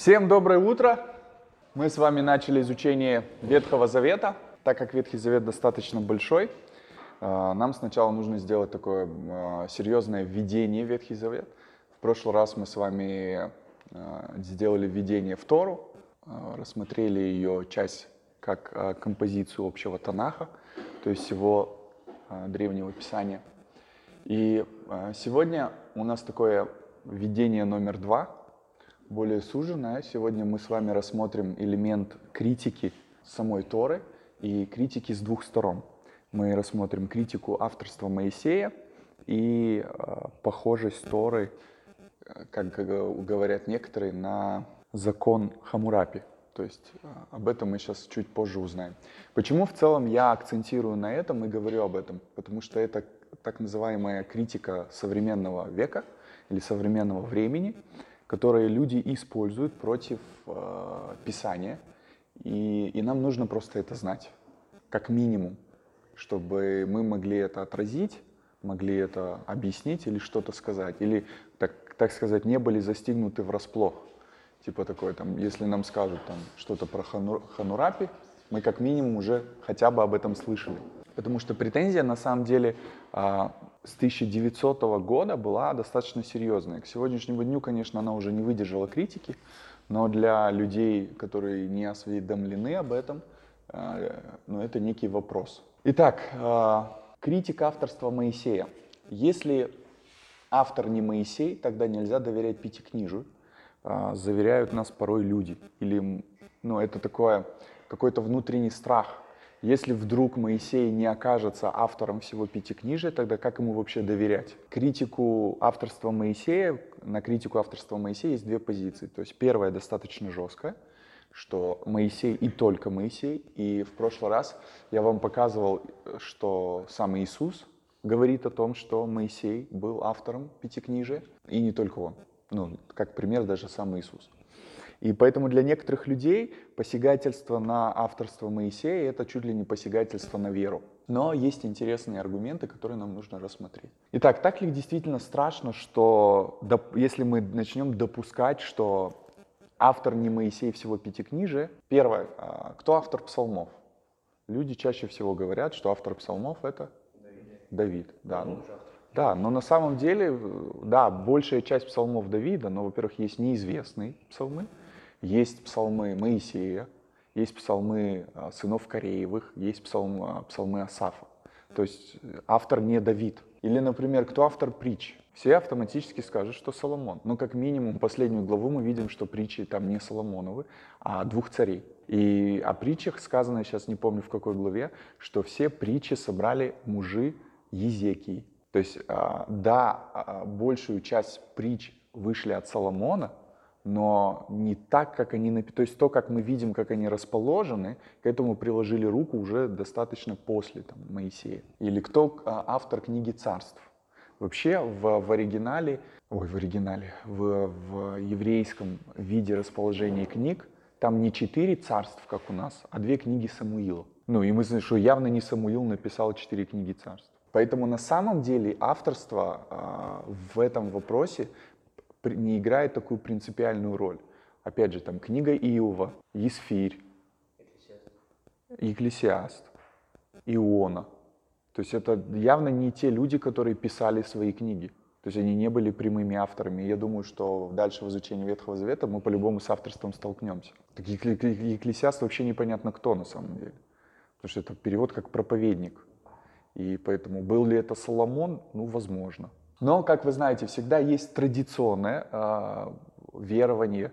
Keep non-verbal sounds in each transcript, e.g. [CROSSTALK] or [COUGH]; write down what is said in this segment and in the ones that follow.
Всем доброе утро! Мы с вами начали изучение Ветхого Завета. Так как Ветхий Завет достаточно большой, э, нам сначала нужно сделать такое э, серьезное введение в Ветхий Завет. В прошлый раз мы с вами э, сделали введение в Тору, рассмотрели ее часть как композицию общего Танаха, то есть всего древнего Писания. И сегодня у нас такое введение номер два – более суженная. Сегодня мы с вами рассмотрим элемент критики самой Торы и критики с двух сторон. Мы рассмотрим критику авторства Моисея и э, похожесть Торы, э, как говорят некоторые, на закон Хамурапи. То есть э, об этом мы сейчас чуть позже узнаем. Почему в целом я акцентирую на этом и говорю об этом? Потому что это так называемая критика современного века или современного времени – которые люди используют против э, Писания. И, и нам нужно просто это знать, как минимум, чтобы мы могли это отразить, могли это объяснить или что-то сказать, или, так, так сказать, не были застигнуты врасплох. Типа такое, там, если нам скажут там, что-то про Ханур, Ханурапи, мы как минимум уже хотя бы об этом слышали. Потому что претензия на самом деле а, с 1900 года была достаточно серьезная. К сегодняшнему дню, конечно, она уже не выдержала критики, но для людей, которые не осведомлены об этом, э, ну, это некий вопрос. Итак, э, критика авторства Моисея. Если автор не Моисей, тогда нельзя доверять пятикнижию. Заверяют нас порой люди. Или ну, это такое, какой-то внутренний страх – если вдруг Моисей не окажется автором всего Пятикнижия, тогда как ему вообще доверять? Критику авторства Моисея, на критику авторства Моисея есть две позиции. То есть первая достаточно жесткая, что Моисей и только Моисей. И в прошлый раз я вам показывал, что сам Иисус говорит о том, что Моисей был автором Пятикнижия, и не только он. Ну, как пример даже сам Иисус. И поэтому для некоторых людей посягательство на авторство Моисея — это чуть ли не посягательство на веру. Но есть интересные аргументы, которые нам нужно рассмотреть. Итак, так ли действительно страшно, что если мы начнем допускать, что автор не Моисей всего Пятикнижия? Первое, а, кто автор псалмов? Люди чаще всего говорят, что автор псалмов — это Давид. Давид да. Ну, да, но на самом деле, да, большая часть псалмов Давида, но, во-первых, есть неизвестные псалмы, есть псалмы Моисея, есть псалмы а, сынов Кореевых, есть псалм, а, псалмы Асафа. То есть э, автор не Давид. Или, например, кто автор притч? Все автоматически скажут, что Соломон. Но как минимум последнюю главу мы видим, что притчи там не Соломоновы, а двух царей. И о притчах сказано, я сейчас не помню в какой главе, что все притчи собрали мужи Езекии. То есть, а, да, большую часть притч вышли от Соломона, но не так, как они. То есть то, как мы видим, как они расположены, к этому приложили руку уже достаточно после там, Моисея. Или кто а, автор книги царств. Вообще в, в оригинале, ой, в оригинале, в, в еврейском виде расположения книг, там не четыре царств, как у нас, а две книги Самуила. Ну и мы знаем, что явно не Самуил написал четыре книги царств. Поэтому на самом деле авторство э, в этом вопросе не играет такую принципиальную роль. Опять же, там книга Иова, Есфирь, Екклесиаст, Иона. То есть это явно не те люди, которые писали свои книги. То есть они не были прямыми авторами. Я думаю, что дальше в изучении Ветхого Завета мы по-любому с авторством столкнемся. Так Екклесиаст вообще непонятно кто на самом деле. Потому что это перевод как проповедник. И поэтому был ли это Соломон? Ну, возможно. Но, как вы знаете, всегда есть традиционное э, верование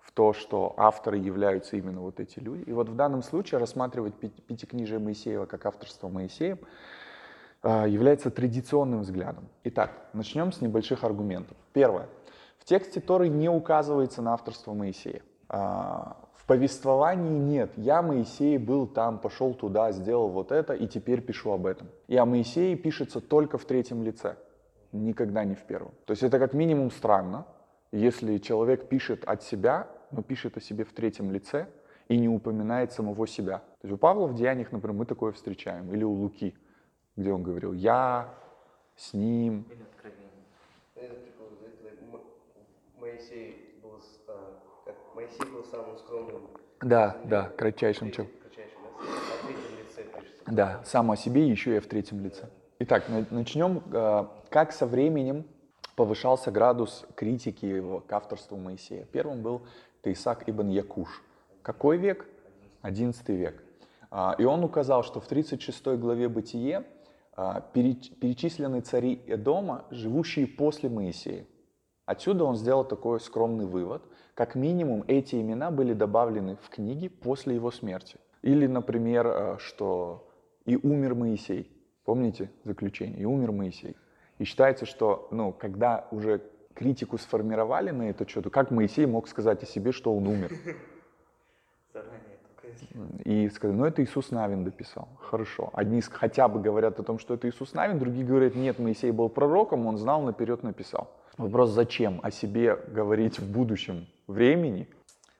в то, что авторы являются именно вот эти люди. И вот в данном случае рассматривать Пятикнижие Моисеева как авторство Моисеем э, является традиционным взглядом. Итак, начнем с небольших аргументов. Первое. В тексте Торы не указывается на авторство Моисея. Э, в повествовании нет. Я, Моисей, был там, пошел туда, сделал вот это, и теперь пишу об этом. И о Моисее пишется только в третьем лице никогда не в первом. То есть это как минимум странно, если человек пишет от себя, но пишет о себе в третьем лице и не упоминает самого себя. То есть у Павла в Деяниях, например, мы такое встречаем, или у Луки, где он говорил «я с ним». Моисей был, как самым скромным. Да, да, кратчайшим пишется. Да, сам о себе еще и в третьем лице. Итак, на- начнем. э, Как со временем повышался градус критики к авторству Моисея? Первым был Таисак ибн Якуш. Какой век? XI век. А, И он указал, что в 36 главе Бытие а, переч- перечислены цари Эдома, живущие после Моисея. Отсюда он сделал такой скромный вывод. Как минимум эти имена были добавлены в книги после его смерти. Или, например, э, что «И умер Моисей». Помните заключение? «И умер Моисей». И считается, что ну, когда уже критику сформировали на это что-то, как Моисей мог сказать о себе, что он умер? И сказали, ну это Иисус Навин дописал. Хорошо. Одни хотя бы говорят о том, что это Иисус Навин, другие говорят, нет, Моисей был пророком, он знал, наперед написал. Вопрос, зачем о себе говорить в будущем времени?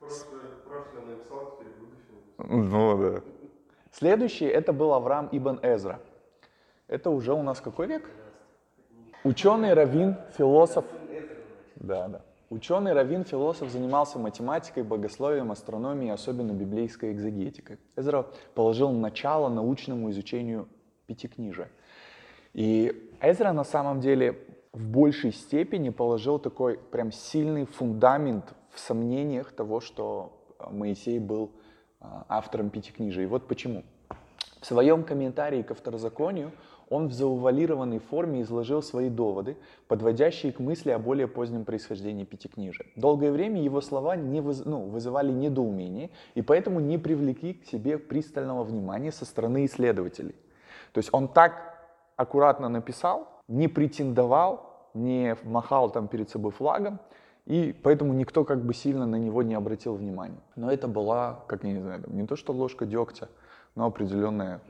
Прошлое, прошлое написал, теперь будущее написал. Ну да. Следующий это был Авраам ибн Эзра. Это уже у нас какой век? Ученый, раввин, философ. Да, да. Ученый, раввин, философ занимался математикой, богословием, астрономией, особенно библейской экзегетикой. Эзра положил начало научному изучению пятикнижия. И Эзра на самом деле в большей степени положил такой прям сильный фундамент в сомнениях того, что Моисей был а, автором пятикнижия. И вот почему. В своем комментарии к второзаконию он в заувалированной форме изложил свои доводы, подводящие к мысли о более позднем происхождении пятикнижия. Долгое время его слова не выз- ну, вызывали недоумение и поэтому не привлекли к себе пристального внимания со стороны исследователей. То есть он так аккуратно написал, не претендовал, не махал там перед собой флагом, и поэтому никто как бы сильно на него не обратил внимания. Но это была, как я не знаю, не то что ложка дегтя, но определенная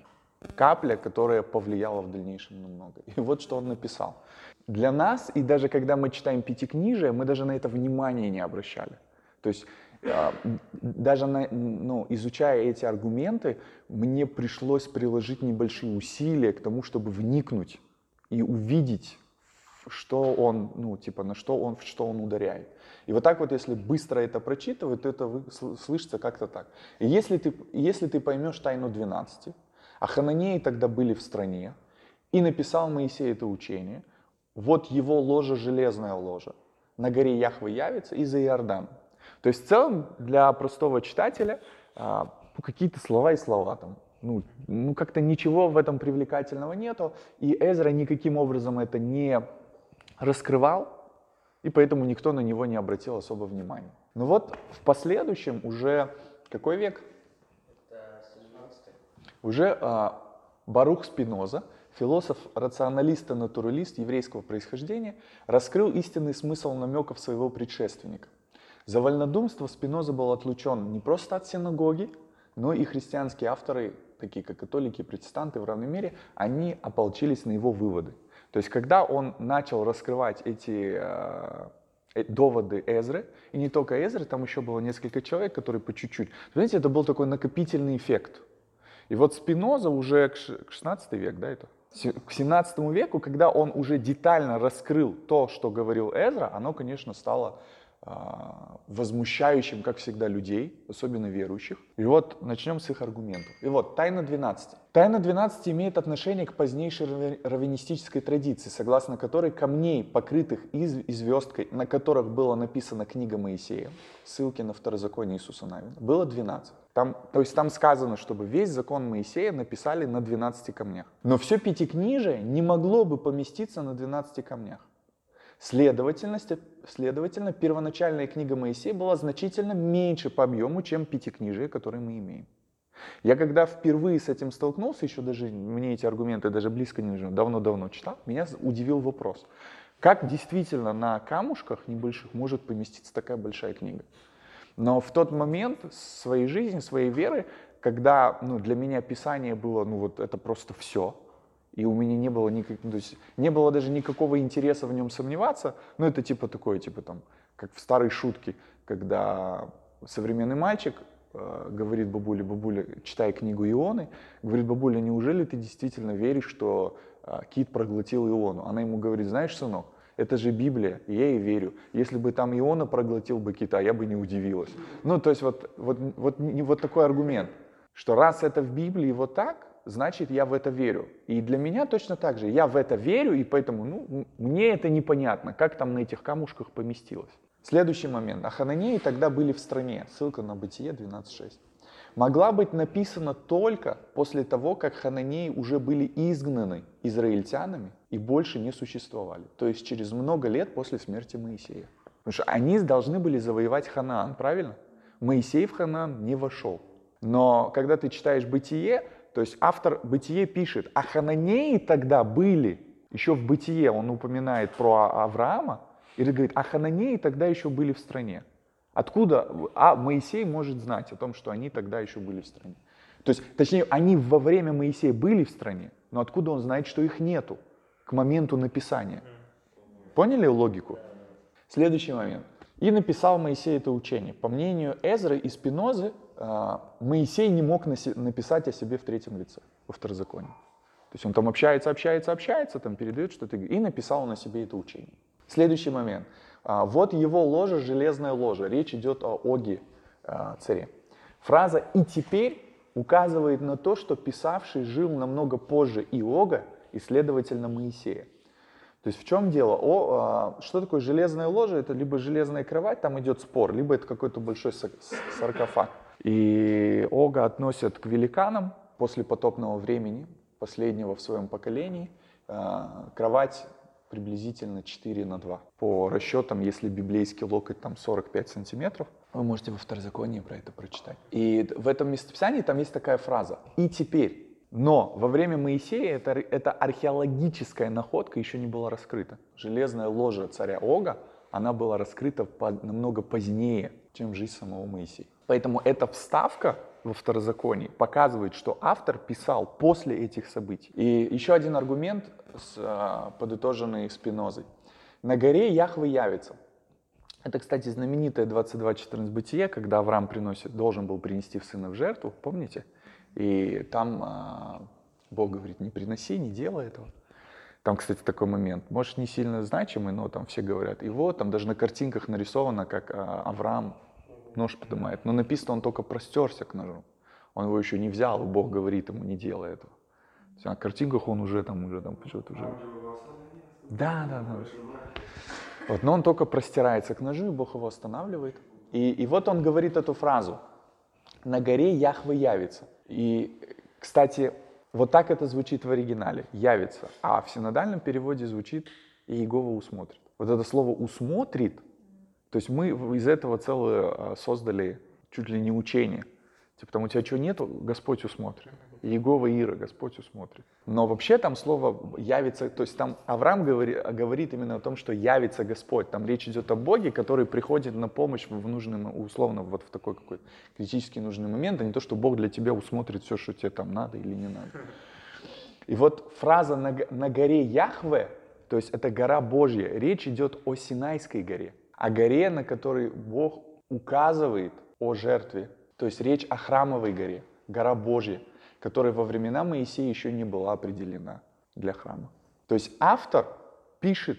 капля, которая повлияла в дальнейшем на много. И вот что он написал. Для нас, и даже когда мы читаем Пятикнижие, мы даже на это внимания не обращали. То есть а, даже на- ну, изучая эти аргументы, мне пришлось приложить небольшие усилия к тому, чтобы вникнуть и увидеть, что он, ну, типа, на что он, что он ударяет. И вот так вот, если быстро это прочитывать, то это слышится как-то так. И если ты, если ты поймешь тайну 12, а хананеи тогда были в стране, и написал Моисей это учение, вот его ложа, железная ложа, на горе Яхвы явится и за Иордан. То есть в целом для простого читателя а, ну, какие-то слова и слова там. Ну, ну как-то ничего в этом привлекательного нету, и Эзра никаким образом это не раскрывал, и поэтому никто на него не обратил особо внимания. Но вот в последующем уже какой век? Это 17 Уже а, Барух Спиноза, философ-рационалист и натуралист еврейского происхождения, раскрыл истинный смысл намеков своего предшественника. За вольнодумство Спиноза был отлучен не просто от синагоги, но и христианские авторы, такие как католики и протестанты в равной мере, они ополчились на его выводы. То есть когда он начал раскрывать эти э, э, доводы Эзры, и не только Эзры, там еще было несколько человек, которые по чуть-чуть. Знаете, это был такой накопительный эффект. И вот Спиноза уже к ш- к 16 век, да, это? К 17 веку, когда он уже детально раскрыл то, что говорил Эзра, оно, конечно, стало возмущающим, как всегда, людей, особенно верующих. И вот начнем с их аргументов. И вот тайна 12. Тайна 12 имеет отношение к позднейшей равви- раввинистической традиции, согласно которой камней, покрытых из- звездкой, на которых была написана книга Моисея, ссылки на второзаконие Иисуса Навина, было 12. Там, то есть там сказано, чтобы весь закон Моисея написали на 12 камнях. Но все пятикнижие не могло бы поместиться на 12 камнях. Следовательно, следовательно, первоначальная книга Моисея была значительно меньше по объему, чем пятикнижие, которое мы имеем. Я когда впервые с этим столкнулся, еще даже мне эти аргументы даже близко не нужны, давно-давно читал, меня удивил вопрос. Как действительно на камушках небольших может поместиться такая большая книга? Но в тот момент своей жизни, своей веры, когда ну, для меня Писание было, ну вот это просто все, и у меня не было, никак, то есть не было даже никакого интереса в нем сомневаться, ну это типа такое, типа там, как в старой шутке, когда современный мальчик э, говорит бабуле, бабуля, читай книгу Ионы, говорит, бабуля, неужели ты действительно веришь, что э, кит проглотил Иону? Она ему говорит, знаешь, сынок, Это же Библия, и я ей верю. Если бы там Иона проглотил бы кита, я бы не удивилась. Ну, то есть вот, вот, вот, вот такой аргумент, что раз это в Библии вот так, значит, я в это верю. И для меня точно так же. Я в это верю, и поэтому ну, мне это непонятно, как там на этих камушках поместилось. Следующий момент. А Хананеи тогда были в стране. Ссылка на Бытие 12.6. Могла быть написана только после того, как Хананеи уже были изгнаны израильтянами и больше не существовали. То есть через много лет после смерти Моисея. Потому что они должны были завоевать Ханаан, правильно? Моисей в Ханаан не вошел. Но когда ты читаешь Бытие, то есть автор Бытие пишет, а Хананеи тогда были, еще в Бытие он упоминает про А- Авраама, и говорит, а Хананеи тогда еще были в стране. Откуда а Моисей может знать о том, что они тогда еще были в стране? То есть, точнее, они во время Моисея были в стране, но откуда он знает, что их нету к моменту написания? Поняли логику? Следующий момент. И написал Моисей это учение. По мнению Эзры и Спинозы, Моисей не мог написать о себе в третьем лице, во второзаконии. То есть он там общается, общается, общается, там передает что-то, и написал он о себе это учение. Следующий момент. А, Вот его ложа, железная ложа. Речь идет о Оге, а, царе. Фраза «и теперь» указывает на то, что писавший жил намного позже Иога и, следовательно, Моисея. То есть в чем дело? О, а, что такое железная ложа? Это либо железная кровать, там идет спор, либо это какой-то большой саркофаг. И Ога относят к великанам после потопного времени, последнего в своем поколении. А, Кровать приблизительно 4 на 2. По расчетам, если библейский локоть там 45 сантиметров, вы можете во второзаконии про это прочитать. И в этом местописании там есть такая фраза «и теперь». Но во время Моисея эта, эта археологическая находка еще не была раскрыта. Железная ложа царя Ога, она была раскрыта намного позднее, чем жизнь самого Моисея. Поэтому эта вставка во второзаконии показывает, что автор писал после этих событий. И еще один аргумент, с, а, подытоженный Спинозой. На горе Яхве явится. Это, кстати, знаменитое 22.14 бытие, когда Авраам приносит, должен был принести в сына в жертву, помните? И там а, Бог говорит, не приноси, не делай этого. Там, кстати, такой момент, может, не сильно значимый, но там все говорят, и вот, там даже на картинках нарисовано, как а, Авраам нож поднимает, но написано, он только простерся к ножу. Он его еще не взял, Бог говорит ему, не делай этого. То есть на картинках он уже там, уже там, почему-то уже... Да, да, да. Вот, но он только простирается к ножу, и Бог его останавливает. И, и вот он говорит эту фразу. На горе Яхве явится. И, кстати, вот так это звучит в оригинале. Явится. А в синодальном переводе звучит и Иегова усмотрит. Вот это слово усмотрит, то есть мы из этого целое а, создали чуть ли не учение. Типа там у тебя чего нету, Господь усмотрит. Иегова Ира, Господь усмотрит. Но вообще там слово явится, то есть там Авраам говори- говорит именно о том, что явится Господь. Там речь идет о Боге, который приходит на помощь в нужный, условно, вот в такой какой-то критически нужный момент, а не то, что Бог для тебя усмотрит все, что тебе там надо или не надо. И вот фраза на, на горе Яхве, то есть это гора Божья, речь идет о Синайской горе, о горе, на которой Бог указывает о жертве. То есть речь о храмовой горе, гора Божья, которая во времена Моисея еще не была определена для храма. То есть автор пишет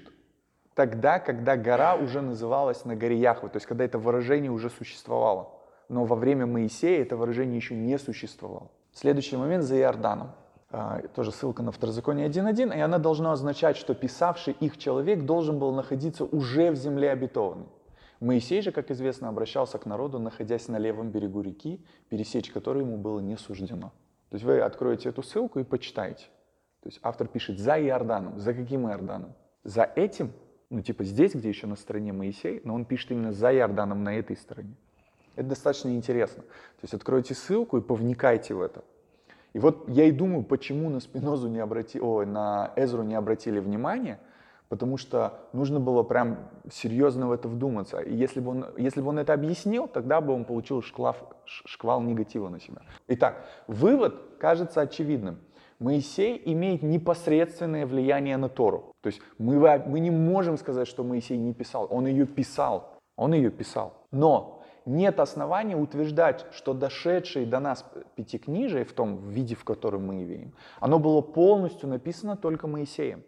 тогда, когда гора уже называлась на горе Яхве, то есть когда это выражение уже существовало. Но во время Моисея это выражение еще не существовало. Следующий момент за Иорданом. А, Тоже ссылка на Второзаконие 1.1, и она должна означать, что писавший их человек должен был находиться уже в земле обетованной. Моисей же, как известно, обращался к народу, находясь на левом берегу реки, пересечь которую ему было не суждено. То есть вы откроете эту ссылку и почитаете. То есть автор пишет за Иорданом. За каким Иорданом? За этим, ну типа здесь, где еще на стороне Моисей, но он пишет именно за Иорданом на этой стороне. Это достаточно интересно. То есть откройте ссылку и повникайте в это. И вот я и думаю, почему на Спинозу не обрати... Ой, на Эзру не обратили внимания, потому что нужно было прям серьезно в это вдуматься. И если бы он, если бы он это объяснил, тогда бы он получил шквал, шквал негатива на себя. Итак, вывод кажется очевидным. Моисей имеет непосредственное влияние на Тору. То есть мы, мы не можем сказать, что Моисей не писал. Он ее писал. Он ее писал. Но нет оснований утверждать, что дошедшее до нас пятикнижие в том виде, в котором мы имеем, оно было полностью написано только Моисеем.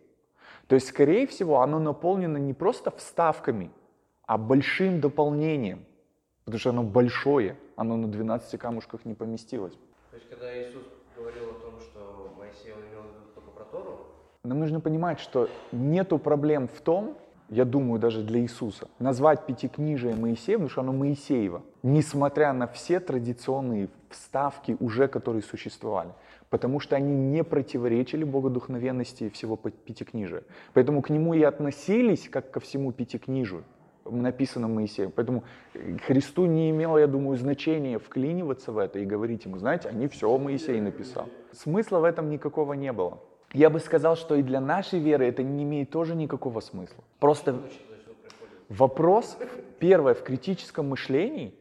То есть, скорее всего, оно наполнено не просто вставками, а большим дополнением, потому что оно большое, оно на 12 камушках не поместилось. То есть, когда Иисус говорил о том, что Моисей, он имел в виду только про Тору, Нам нужно понимать, что нету проблем в том, я думаю, даже для Иисуса, назвать пятикнижие Моисея, потому что оно Моисеево, несмотря на все традиционные вставки уже, которые существовали, потому что они не противоречили богодухновенности всего пя- пятикнижия. Поэтому к нему и относились, как ко всему пятикнижию, написанному Моисеем. Поэтому э, Христу не имело, я думаю, значения вклиниваться в это и говорить ему, знаете, они все Моисей написал. Смысла в этом никакого не было. Я бы сказал, что и для нашей веры это не имеет тоже никакого смысла. Просто вопрос, первое, в критическом мышлении,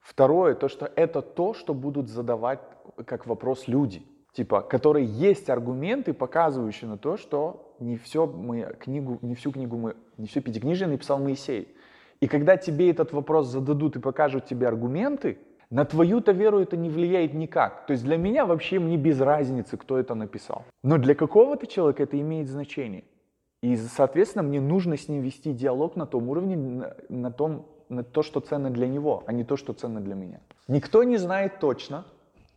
второе, то, что это то, что будут задавать как вопрос люди, типа, которые есть аргументы, показывающие на то, что не все мы книгу, не всю книгу мы, не все пятикнижие написал Моисей. И когда тебе этот вопрос зададут и покажут тебе аргументы, на твою-то веру это не влияет никак. То есть для меня вообще мне без разницы, кто это написал. Но для какого-то человека это имеет значение. И, соответственно, мне нужно с ним вести диалог на том уровне, на, на том, на то, что ценно для него, а не то, что ценно для меня. Никто не знает точно,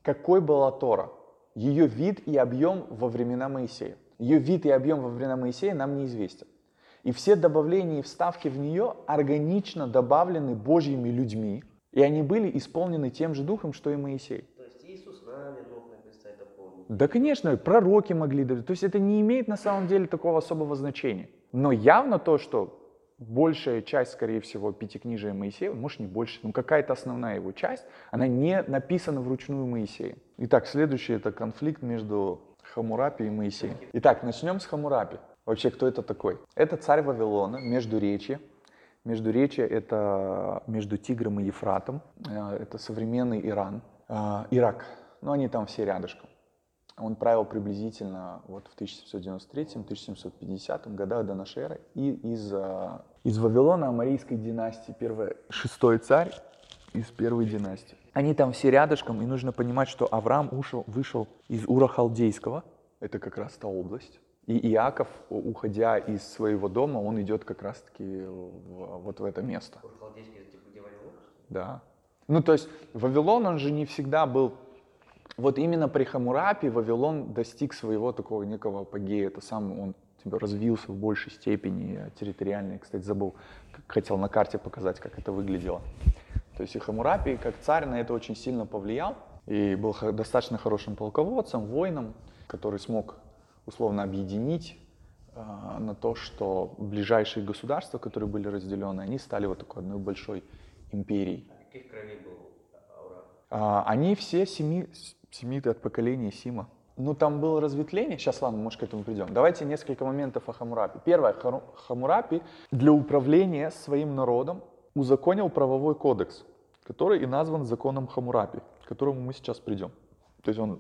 какой была Тора, ее вид и объем во времена Моисея. Ее вид и объем во времена Моисея нам неизвестен. И все добавления и вставки в нее органично добавлены Божьими людьми, и они были исполнены тем же духом, что и Моисей. то есть Иисус нами мог написать, дополнить. Да, конечно, пророки могли. То есть это не имеет на самом деле такого особого значения. Но явно то, что большая часть, скорее всего, пятикнижия Моисея, может не больше, но какая-то основная его часть, она не написана вручную Моисеем. Итак, следующий это конфликт между Хамурапи и Моисеем. Итак, начнем с Хамурапи. Вообще, кто это такой? Это царь Вавилона, Междуречье. Междуречье — это между Тигром и Ефратом. Э, Это современный Иран. Э, Ирак. Ну, они там все рядышком. Он правил приблизительно вот в 1793-1750 годах до нашей эры. И из, э, из Вавилона, Амарийской династии, первый, шестой царь из первой династии. Они там все рядышком, и нужно понимать, что Авраам ушел, вышел из Ура Халдейского, это как раз та область. И Иаков, уходя из своего дома, он идет как раз-таки вот в это место. Типа? Да. Ну, то есть Вавилон, он же не всегда был... Вот именно при Хамурапе Вавилон достиг своего такого некого апогея. Это сам он типа, развился в большей степени территориально. Я, кстати, забыл, хотел на карте показать, как это выглядело. То есть и Хамурапи, как царь, на это очень сильно повлиял. И был достаточно хорошим полководцем, воином, который смог условно объединить а, на то, что ближайшие государства, которые были разделены, они стали вот такой одной большой империей. А каких кровей был Авраам? А, Они все семи, семиты от поколения Сима. Ну, там было разветвление. Сейчас, ладно, может, к этому придем. Давайте несколько моментов о Хамурапи. Первое. Хамурапи для управления своим народом узаконил правовой кодекс, который и назван законом Хамурапи, к которому мы сейчас придем. То есть он,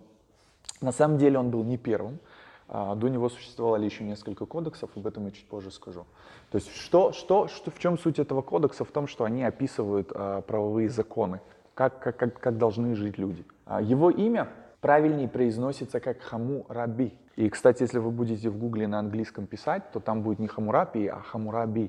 на самом деле, он был не первым. А, До него существовали еще несколько кодексов, об этом я чуть позже скажу. То есть что, что, что, в чем суть этого кодекса? В том, что они описывают а, правовые законы, как, как, как, как должны жить люди. А, Его имя правильнее произносится как Хамураби. И, кстати, если вы будете в гугле на английском писать, то там будет не Хамурапи, а Хамураби.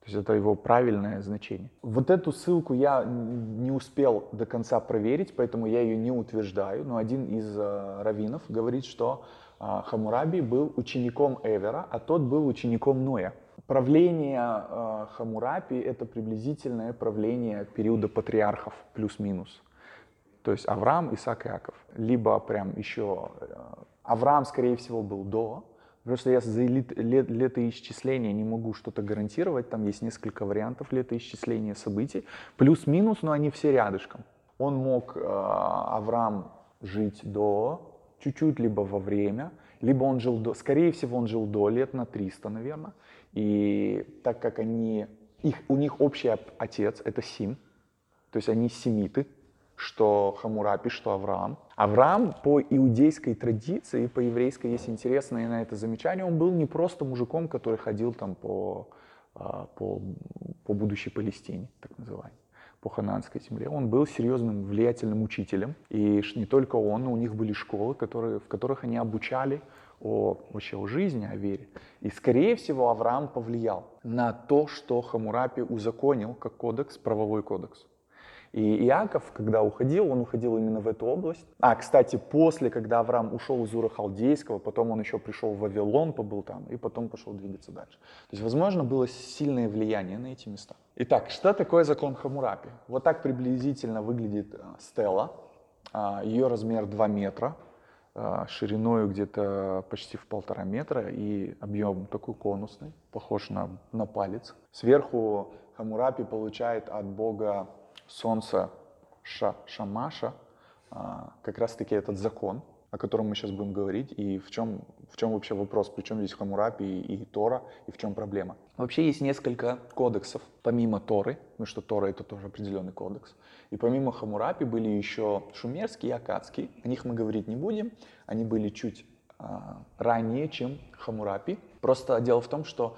То есть это его правильное значение. Вот эту ссылку я не успел до конца проверить, поэтому я ее не утверждаю. Но один из э, раввинов говорит, что Хамураби был учеником Эвера, а тот был учеником Ноя. Правление э, Хамурапи — это приблизительное правление периода патриархов, плюс-минус. То есть Авраам, Исаак, Иаков. Либо прям еще... э, Авраам, скорее всего, был до. Просто я за лет, лет- летоисчисления не могу что-то гарантировать. Там есть несколько вариантов летоисчисления событий. Плюс-минус, но они все рядышком. Он мог, э, Авраам, жить до чуть-чуть, либо во время, либо он жил до... Скорее всего, он жил до лет на 300, наверное. И так как они... Их, у них общий об- отец, это Сим, то есть они семиты, что Хамурапи, что Авраам. Авраам по иудейской традиции, по еврейской есть интересное на это замечание, он был не просто мужиком, который ходил там по, а, по, по будущей Палестине, так называемой, по хананской земле. Он был серьезным влиятельным учителем. И не только он, но у них были школы, которые, в которых они обучали о, вообще о жизни, о вере. И, скорее всего, Авраам повлиял на то, что Хамурапи узаконил как кодекс, правовой кодекс. И Иаков, когда уходил, он уходил именно в эту область. А, кстати, после, когда Авраам ушел из Ура Халдейского, потом он еще пришел в Вавилон, побыл там, и потом пошел двигаться дальше. То есть, возможно, было сильное влияние на эти места. Итак, что такое закон Хамурапи? Вот так приблизительно выглядит э, стела. А, Ее размер 2 метра, а, шириной где-то почти в полтора метра и объем такой конусный, похож на, на палец. Сверху Хамурапи получает от бога солнца Ша, Шамаша а, как раз-таки этот закон, о котором мы сейчас будем говорить, и в чем, в чем вообще вопрос, при чем здесь Хамурапи и, и Тора, и в чем проблема. Вообще есть несколько кодексов, помимо Торы, потому что Тора это тоже определенный кодекс, и помимо Хамурапи были еще шумерский и акадский, о них мы говорить не будем, они были чуть а, ранее, чем Хамурапи. Просто дело в том, что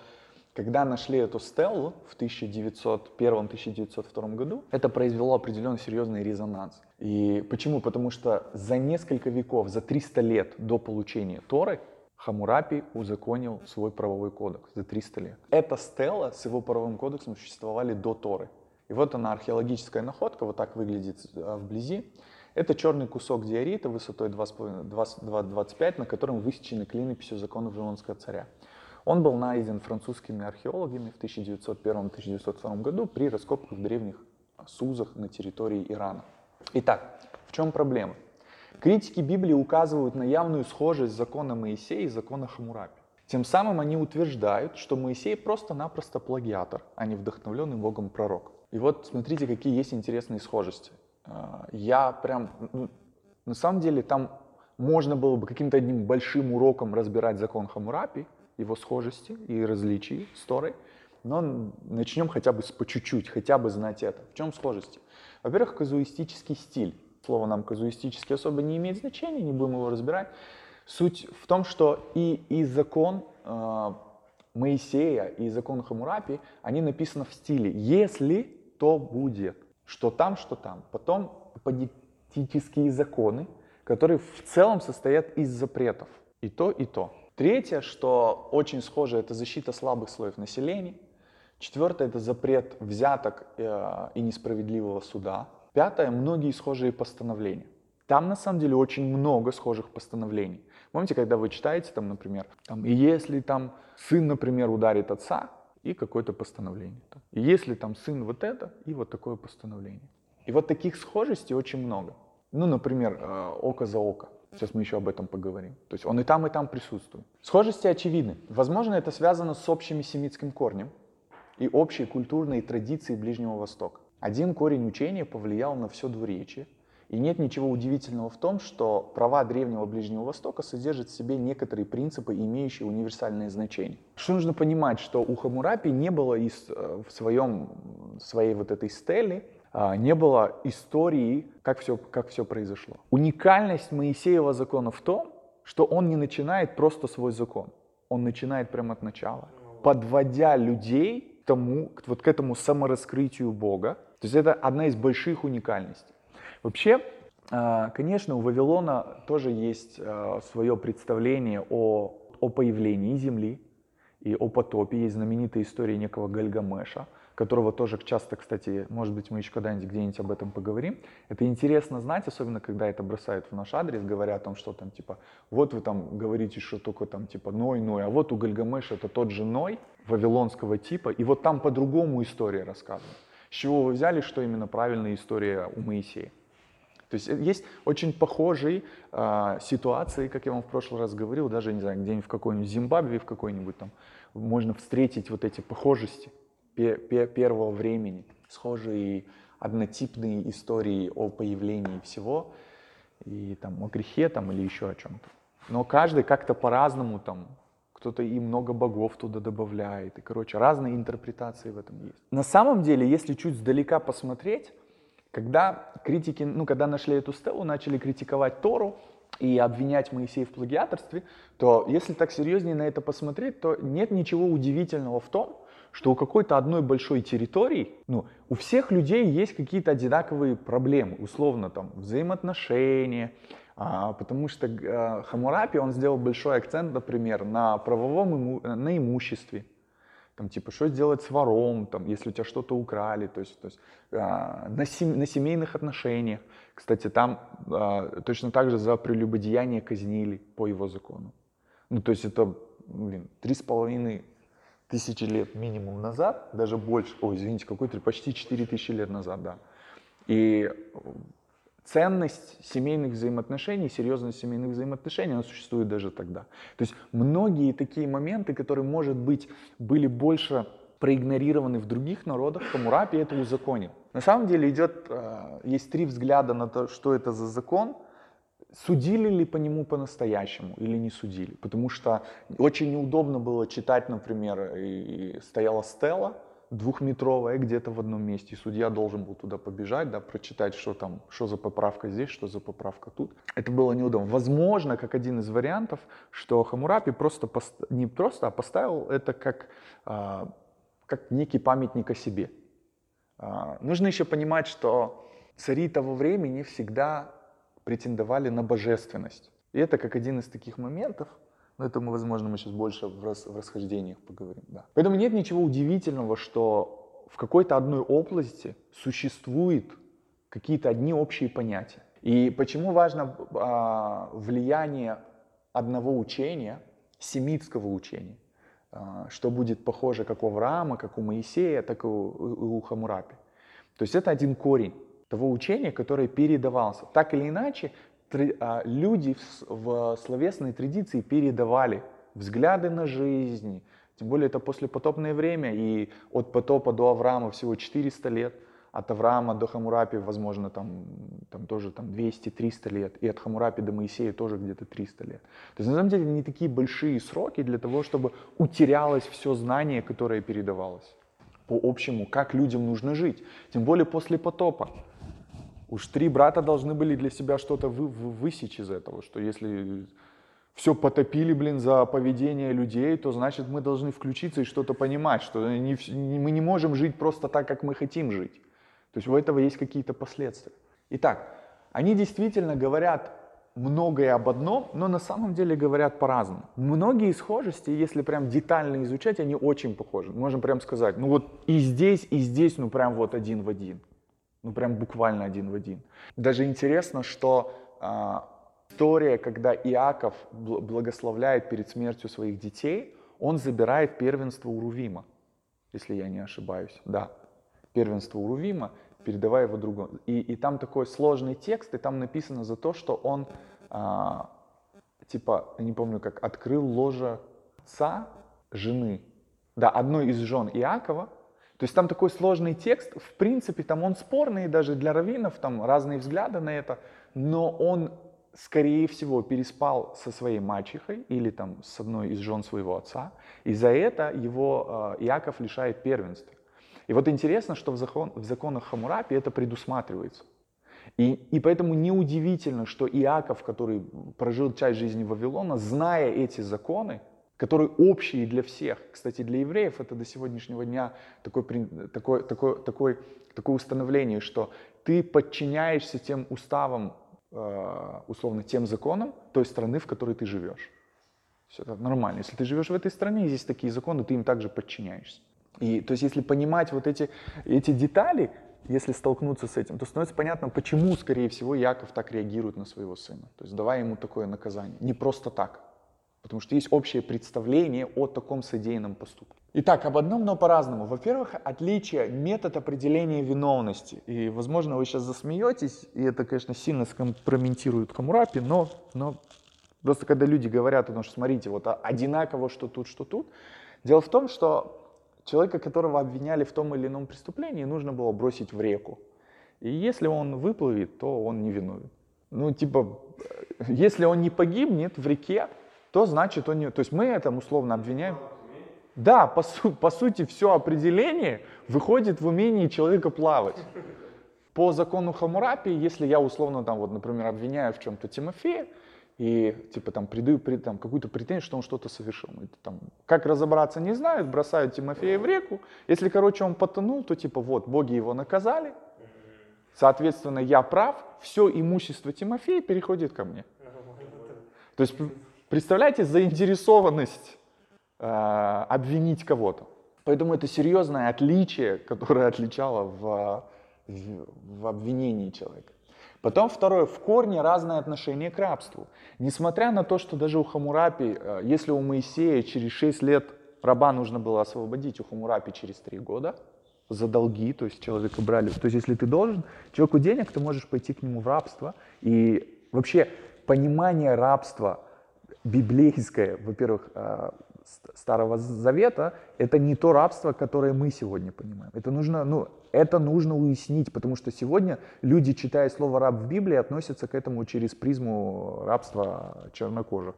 когда нашли эту стеллу в 1901-1902 году, это произвело определенный серьезный резонанс. И почему? Потому что за несколько веков, за 300 лет до получения Торы, Хамурапи узаконил свой правовой кодекс за 300 лет. Эта стела с его правовым кодексом существовали до Торы. И вот она, археологическая находка, вот так выглядит э, вблизи. Это черный кусок диорита высотой 2,25, на котором высечены клинописью законов Вавилонского царя. Он был найден французскими археологами в 1901-1902 году при раскопках в древних Сузах на территории Ирана. Итак, в чем проблема? Критики Библии указывают на явную схожесть закона Моисея и закона Хамурапи. Тем самым они утверждают, что Моисей просто-напросто плагиатор, а не вдохновленный Богом пророк. И вот смотрите, какие есть интересные схожести. А, я прям, ну, на самом деле, там можно было бы каким-то одним большим уроком разбирать закон Хамурапи, его схожести и различий с Торой, но начнем хотя бы по чуть-чуть, хотя бы знать это. В чем схожести? Во-первых, казуистический стиль. Слово нам казуистический особо не имеет значения, не будем его разбирать. Суть в том, что и, и закон э, Моисея, и закон Хамурапи, они написаны в стиле «если, то будет». Что там, что там. Потом политические законы, которые в целом состоят из запретов. И то, и то. Третье, что очень схоже, это защита слабых слоев населения. Четвертое, это запрет взяток э, и несправедливого суда. Пятое, многие схожие постановления. Там на самом деле очень много схожих постановлений. Помните, когда вы читаете, там, например, там, если там сын, например, ударит отца, и какое-то постановление. И если там сын вот это, и вот такое постановление. И вот таких схожестей очень много. Ну, например, э, око за око. Сейчас мы еще об этом поговорим. То есть он и там, и там присутствует. Схожести очевидны. Возможно, это связано с общим семитским корнем и общей культурной традицией Ближнего Востока. Один корень учения повлиял на все двуречие, и нет ничего удивительного в том, что права Древнего Ближнего Востока содержат в себе некоторые принципы, имеющие универсальное значение. Что нужно понимать, что у Хамурапи не было из, э, в своем, своей вот этой стеле а, не было истории, как все, как все произошло. Уникальность Моисеева закона в том, что он не начинает просто свой закон. Он начинает прямо от начала, подводя людей тому, вот к этому самораскрытию Бога. То есть это одна из больших уникальностей. Вообще, а, конечно, у Вавилона тоже есть а, свое представление о, о появлении Земли и о потопе. Есть знаменитая история некого Гальгамеша – которого тоже часто, кстати, может быть, мы еще когда-нибудь где-нибудь об этом поговорим. Это интересно знать, особенно когда это бросают в наш адрес, говоря о том, что там типа, вот вы там говорите, что только там типа Ной, Ной, а вот у Гальгамеша это тот же Ной, вавилонского типа, и вот там по-другому история рассказана. С чего вы взяли, что именно правильная история у Моисея? То есть э, есть очень похожие э, ситуации, как я вам в прошлый раз говорил, даже, не знаю, где-нибудь в какой-нибудь Зимбабве, в какой-нибудь там, можно встретить вот эти похожести первого времени, схожие однотипные истории о появлении всего, и там о грехе там, или еще о чем-то. Но каждый как-то по-разному там, кто-то и много богов туда добавляет, и, короче, разные интерпретации в этом есть. На самом деле, если чуть сдалека посмотреть, когда критики, ну, когда нашли эту стелу, начали критиковать Тору и обвинять Моисея в плагиаторстве, то если так серьезнее на это посмотреть, то нет ничего удивительного в том, что у какой-то одной большой территории, ну, у всех людей есть какие-то одинаковые проблемы, условно там взаимоотношения, а, потому что а, Хамурапи, он сделал большой акцент, например, на правовом иму, на имуществе, там, типа, что сделать с вором, там, если у тебя что-то украли, то есть, то есть а, на, сем, на семейных отношениях. Кстати, там а, точно так же за прелюбодеяние казнили по его закону. Ну, то есть это, блин, три с половиной тысячи лет минимум назад, даже больше, ой, извините, какой то почти четыре тысячи лет назад, да. И ценность семейных взаимоотношений, серьезность семейных взаимоотношений, она существует даже тогда. То есть многие такие моменты, которые, может быть, были больше проигнорированы в других народах, Хамурапи это узаконил. На самом деле идет, э, есть три взгляда на то, что это за закон, судили ли по нему по-настоящему или не судили. Потому что очень неудобно было читать, например, и стояла стела, двухметровая где-то в одном месте, и судья должен был туда побежать, да, прочитать, что там, что за поправка здесь, что за поправка тут. Это было неудобно. Возможно, как один из вариантов, что Хамурапи просто пост... не просто, а поставил это как, а, как некий памятник о себе. А, нужно еще понимать, что цари того времени всегда претендовали на божественность. И это как один из таких моментов, но это мы, возможно, мы сейчас больше в, рас, в расхождениях поговорим. Да. Поэтому нет ничего удивительного, что в какой-то одной области существуют какие-то одни общие понятия. И почему важно а, влияние одного учения, семитского учения, а, что будет похоже как у Авраама, как у Моисея, так и у, у, у Хамурапи. То есть это один корень того учения, которое передавался. Так или иначе, люди в словесной традиции передавали взгляды на жизнь, тем более это послепотопное время, и от потопа до Авраама всего 400 лет, от Авраама до Хамурапи, возможно, там, там тоже там 200-300 лет, и от Хамурапи до Моисея тоже где-то 300 лет. То есть на самом деле не такие большие сроки для того, чтобы утерялось все знание, которое передавалось по общему, как людям нужно жить. Тем более после потопа. Уж три брата должны были для себя что-то вы, вы, высечь из этого, что если все потопили, блин, за поведение людей, то значит мы должны включиться и что-то понимать, что не, мы не можем жить просто так, как мы хотим жить. То есть у этого есть какие-то последствия. Итак, они действительно говорят многое об одном, но на самом деле говорят по-разному. Многие схожести, если прям детально изучать, они очень похожи. Можем прям сказать, ну вот и здесь, и здесь, ну прям вот один в один. Ну, прям буквально один в один. Даже интересно, что э, история, когда Иаков благословляет перед смертью своих детей, он забирает первенство у Рувима, если я не ошибаюсь. Да, первенство у Рувима, передавая его другому. И, и там такой сложный текст, и там написано за то, что он, э, типа, не помню как, открыл ложе отца жены, да, одной из жен Иакова, то есть там такой сложный текст, в принципе, там он спорный даже для раввинов, там разные взгляды на это, но он, скорее всего, переспал со своей мачехой или там с одной из жен своего отца, и за это его э, Иаков лишает первенства. И вот интересно, что в, закон, в законах Хамурапи это предусматривается. И, и поэтому неудивительно, что Иаков, который прожил часть жизни Вавилона, зная эти законы, которые общие для всех. Кстати, для евреев это до сегодняшнего дня такое, такое, такое, такое, такое установление, что ты подчиняешься тем уставам, э, условно, тем законам той страны, в которой ты живешь. Все это нормально. Если ты живешь в этой стране, здесь такие законы, ты им также подчиняешься. И то есть, если понимать вот эти, эти детали, если столкнуться с этим, то становится понятно, почему, скорее всего, Яков так реагирует на своего сына. То есть, давая ему такое наказание. Не просто так. Потому что есть общее представление о таком содеянном поступке. Итак, об одном, но по-разному. Во-первых, отличие, метод определения виновности. И, возможно, вы сейчас засмеетесь, и это, конечно, сильно скомпрометирует Хамурапи, но, но просто когда люди говорят о том, что смотрите, вот одинаково, что тут, что тут. Дело в том, что человека, которого обвиняли в том или ином преступлении, нужно было бросить в реку. И если он выплывет, то он не виновен. Ну, типа, если он не погибнет в реке, то значит он не... То есть мы это условно обвиняем. Да, по, су, по сути, все определение выходит в умении человека плавать. По закону Хамурапи, если я условно там, вот, например, обвиняю в чем-то Тимофея, и типа там придают при, там, какую-то претензию, что он что-то совершил. Это, там, как разобраться не знают, бросают Тимофея в реку. Если, короче, он потонул, то типа вот, боги его наказали, соответственно, я прав, все имущество Тимофея переходит ко мне. То есть, представляете, заинтересованность э, обвинить кого-то. Поэтому это серьезное отличие, которое отличало в, в, в обвинении человека. Потом второе, в корне разное отношение к рабству. Несмотря на то, что даже у Хамурапи, э, если у Моисея через 6 лет раба нужно было освободить, у Хамурапи через 3 года за долги, то есть человека брали. То есть если ты должен человеку денег, ты можешь пойти к нему в рабство. И вообще понимание рабства библейское, во-первых, э, Старого Завета, это не то рабство, которое мы сегодня понимаем. Это нужно, ну, это нужно уяснить, потому что сегодня люди, читая слово «раб» в Библии, относятся к этому через призму рабства чернокожих.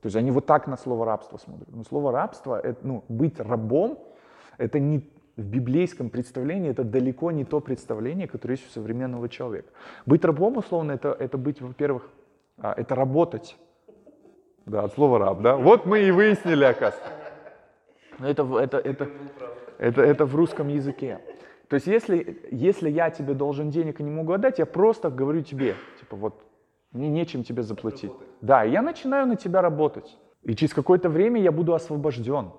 То есть они вот так на слово «рабство» смотрят. Но слово «рабство», это, ну, быть рабом, это не в библейском представлении, это далеко не то представление, которое есть у современного человека. Быть рабом, условно, это, это быть, во-первых, а, это работать. Да, от слова раб, да? Вот мы и выяснили, оказывается. Это, это, это, это, это в русском языке. То есть если, если я тебе должен денег и не могу отдать, я просто говорю тебе, типа вот, мне нечем тебе заплатить. Да, я начинаю на тебя работать. И через какое-то время я буду освобожден.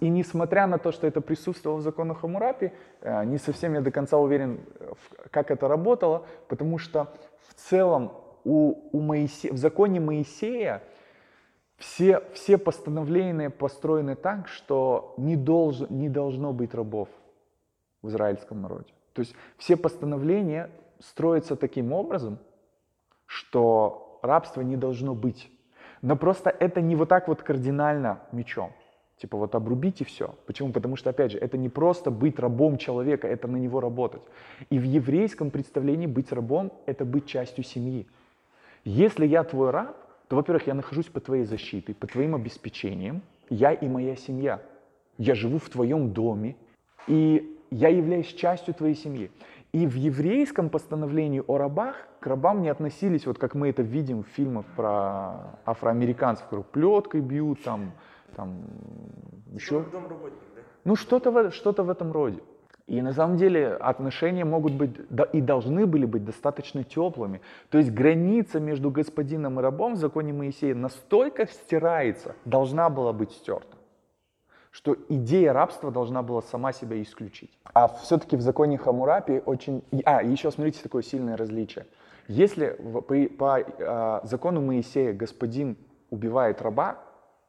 И несмотря на то, что это присутствовало в законах Хамурапи, э, не совсем я до конца уверен, как это работало, потому что в целом у, у Моисе, в законе Моисея все, все постановления построены так, что не, долж, не должно быть рабов в израильском народе. То есть все постановления строятся таким образом, что рабства не должно быть. Но просто это не вот так вот кардинально мечом. Типа вот обрубить и все. Почему? Потому что, опять же, это не просто быть рабом человека, это на него работать. И в еврейском представлении быть рабом — это быть частью семьи. Если я твой раб, то, во-первых, я нахожусь под твоей защитой, под твоим обеспечением, я и моя семья. Я живу в твоем доме, и я являюсь частью твоей семьи. И в еврейском постановлении о рабах к рабам не относились, вот как мы это видим в фильмах про афроамериканцев, которые плеткой бьют, там, там еще. Ну, что-то что в этом роде. И на самом деле отношения могут быть да, и должны были быть достаточно теплыми. То есть граница между господином и рабом в законе Моисея настолько стирается, должна была быть стерта, что идея рабства должна была сама себя исключить. А все-таки в законе Хамурапи очень... А, еще смотрите, такое сильное различие. Если по, по э, закону Моисея господин убивает раба,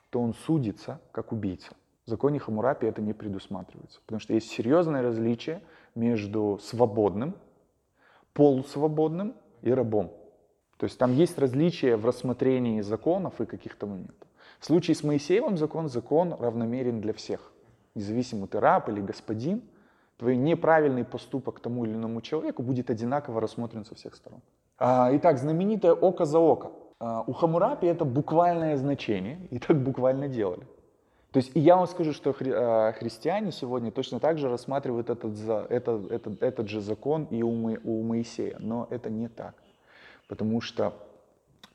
то он судится как убийца. В законе Хамурапи это не предусматривается, потому что есть серьезное различие между свободным, полусвободным и рабом. То есть там есть различия в рассмотрении законов и каких-то моментов. В случае с Моисеевым закон, закон равномерен для всех. Независимо ты раб или господин, твой неправильный поступок тому или иному человеку будет одинаково рассмотрен со всех сторон. А, итак, знаменитое око за око. А, у Хамурапи это буквальное значение, и так буквально делали. То есть и я вам скажу, что хри, э, христиане сегодня точно так же рассматривают этот, этот, этот, этот же закон и у, Мо, у Моисея, но это не так. Потому что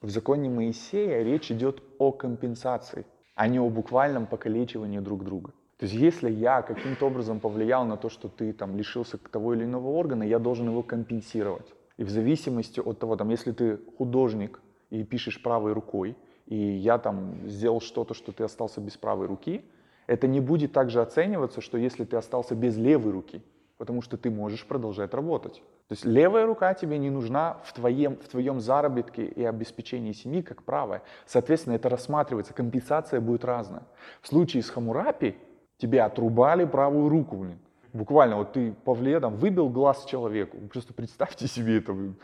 в законе Моисея речь идет о компенсации, а не о буквальном покалечивании друг друга. То есть если я каким-то образом повлиял на то, что ты там лишился того или иного органа, я должен его компенсировать. И в зависимости от того, там, если ты художник и пишешь правой рукой, и я там сделал что-то, что ты остался без правой руки, это не будет также оцениваться, что если ты остался без левой руки, потому что ты можешь продолжать работать. То есть левая рука тебе не нужна в твоем, в твоем заработке и обеспечении семьи, как правая. Соответственно, это рассматривается, компенсация будет разная. В случае с Хамурапи тебе отрубали правую руку, блин. Буквально вот ты по вледам выбил глаз человеку. Просто представьте себе это. Блин.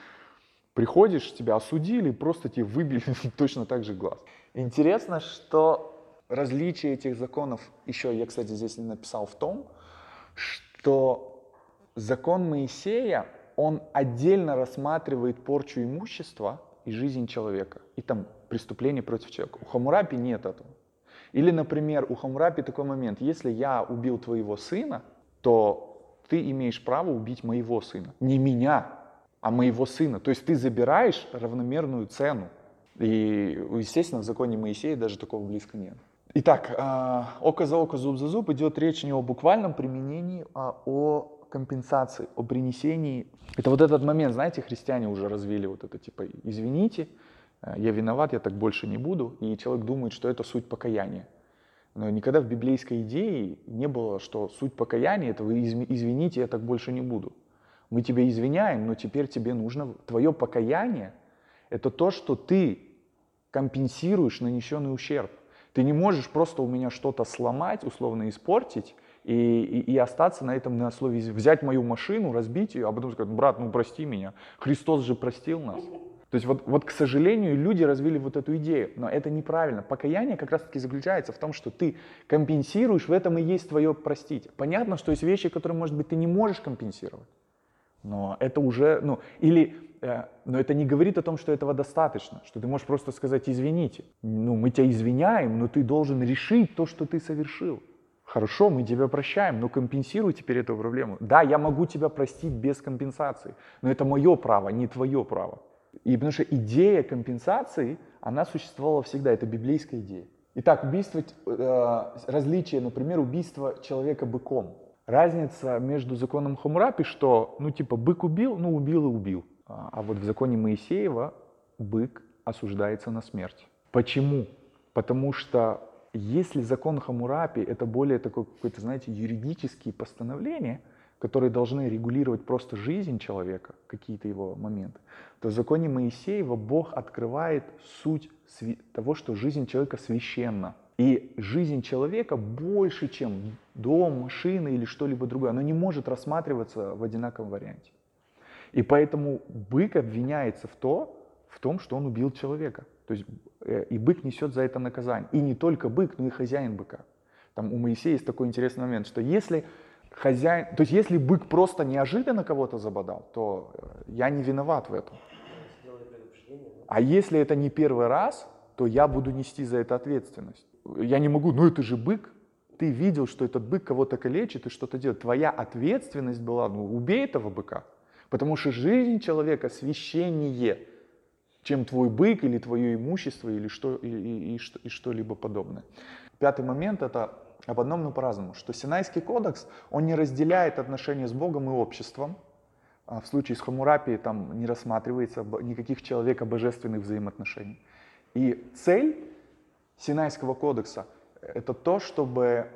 Приходишь, тебя осудили, просто тебе выбили [LAUGHS] точно так же глаз. Интересно, что различие этих законов, еще я, кстати, здесь не написал в том, что закон Моисея, он отдельно рассматривает порчу имущества и жизнь человека, и там преступление против человека. У Хамурапи нет этого. Или, например, у Хамурапи такой момент, если я убил твоего сына, то ты имеешь право убить моего сына, не меня, а моего сына. То есть ты забираешь равномерную цену. И, естественно, в законе Моисея даже такого близко нет. Итак, а, око за око, зуб за зуб идет речь не о буквальном применении, а о компенсации, о принесении. Это вот этот момент, знаете, христиане уже развили вот это типа «извините, э, я виноват, я так больше не буду», и человек думает, что это суть покаяния. Но никогда в библейской идее не было, что суть покаяния это вы извините, я так больше не буду. Мы тебя извиняем, но теперь тебе нужно, твое покаяние это то, что ты компенсируешь нанесенный ущерб. Ты не можешь просто у меня что-то сломать, условно испортить, и, и, и остаться на этом на слове, взять мою машину, разбить ее, а потом сказать, брат, ну прости меня, Христос же простил нас. То есть вот, вот, к сожалению, люди развили вот эту идею, но это неправильно. Покаяние как раз-таки заключается в том, что ты компенсируешь, в этом и есть твое простить. Понятно, что есть вещи, которые, может быть, ты не можешь компенсировать, но это уже, ну, или, э, но это не говорит о том, что этого достаточно, что ты можешь просто сказать, извините, ну, мы тебя извиняем, но ты должен решить то, что ты совершил. Хорошо, мы тебя прощаем, но компенсируй теперь эту проблему. Да, я могу тебя простить без компенсации, но это мое право, не твое право. И потому что идея компенсации, она существовала всегда, это библейская идея. Итак, убийство, э, различие, например, убийства человека быком. Разница между законом Хамурапи, что, ну, типа, бык убил, ну, убил и убил. А, а вот в законе Моисеева бык осуждается на смерть. Почему? Потому что если закон Хамурапи это более такой какой-то, знаете, юридические постановления, которые должны регулировать просто жизнь человека, какие-то его моменты, то в законе Моисеева Бог открывает суть того, что жизнь человека священна. И жизнь человека больше, чем дом, машина или что-либо другое, она не может рассматриваться в одинаковом варианте. И поэтому бык обвиняется в, то, в том, что он убил человека. То есть э, и бык несет за это наказание. И не только бык, но и хозяин быка. Там у Моисея есть такой интересный момент, что если хозяин, то есть если бык просто неожиданно кого-то забодал, то э, я не виноват в этом. А если это не первый раз, то я буду нести за это ответственность. Я не могу, ну это же бык. Ты видел, что этот бык кого-то калечит и что-то делает. Твоя ответственность была, ну убей этого быка. Потому что жизнь человека священнее, чем твой бык или твое имущество или, что, и, и, и, и что-либо подобное. Пятый момент это об одном, но по-разному, что Синайский кодекс, он не разделяет отношения с Богом и обществом. А в случае с Хамурапи там не рассматривается никаких человека-божественных взаимоотношений. И цель Синайского кодекса – это то, чтобы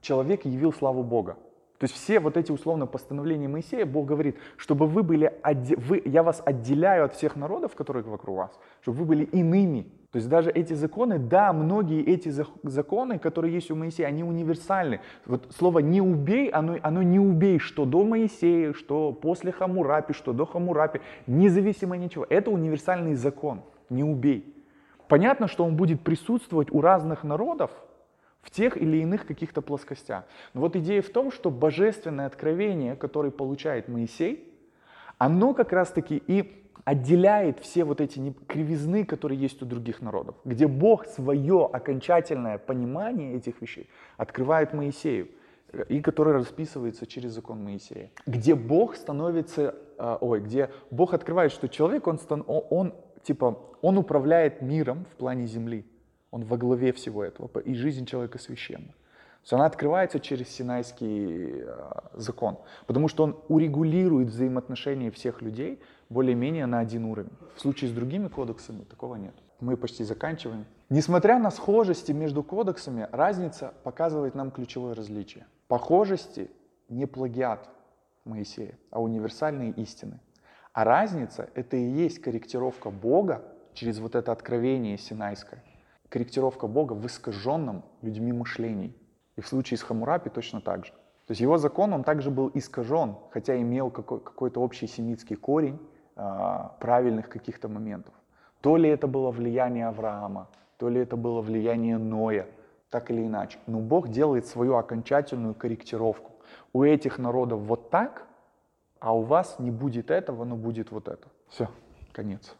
человек явил славу Бога. То есть все вот эти условно постановления Моисея, Бог говорит, чтобы вы были, вы, я вас отделяю от всех народов, которые вокруг вас, чтобы вы были иными. То есть даже эти законы, да, многие эти законы, которые есть у Моисея, они универсальны. Вот слово «не убей», оно, оно не убей, что до Моисея, что после Хамурапи, что до Хамурапи, независимо ничего. Это универсальный закон, не убей. Понятно, что он будет присутствовать у разных народов, в тех или иных каких-то плоскостях. Но вот идея в том, что божественное откровение, которое получает Моисей, оно как раз-таки и отделяет все вот эти кривизны, которые есть у других народов, где Бог свое окончательное понимание этих вещей открывает Моисею, и который расписывается через закон Моисея, где Бог становится, э, ой, где Бог открывает, что человек, он, он типа, он управляет миром в плане земли, он во главе всего этого, и жизнь человека священна. То есть она открывается через Синайский э, закон, потому что он урегулирует взаимоотношения всех людей более-менее на один уровень. В случае с другими кодексами такого нет. Мы почти заканчиваем. Несмотря на схожести между кодексами, разница показывает нам ключевое различие. Похожести не плагиат Моисея, а универсальные истины. А разница — это и есть корректировка Бога через вот это откровение синайское — корректировка Бога в искаженном людьми мышлении. И в случае с Хамурапи точно так же. То есть его закон, он также был искажен, хотя имел какой- какой-то общий семитский корень а, правильных каких-то моментов. То ли это было влияние Авраама, то ли это было влияние Ноя, так или иначе. Но Бог делает свою окончательную корректировку. У этих народов вот так, а у вас не будет этого, но будет вот это. Все, конец.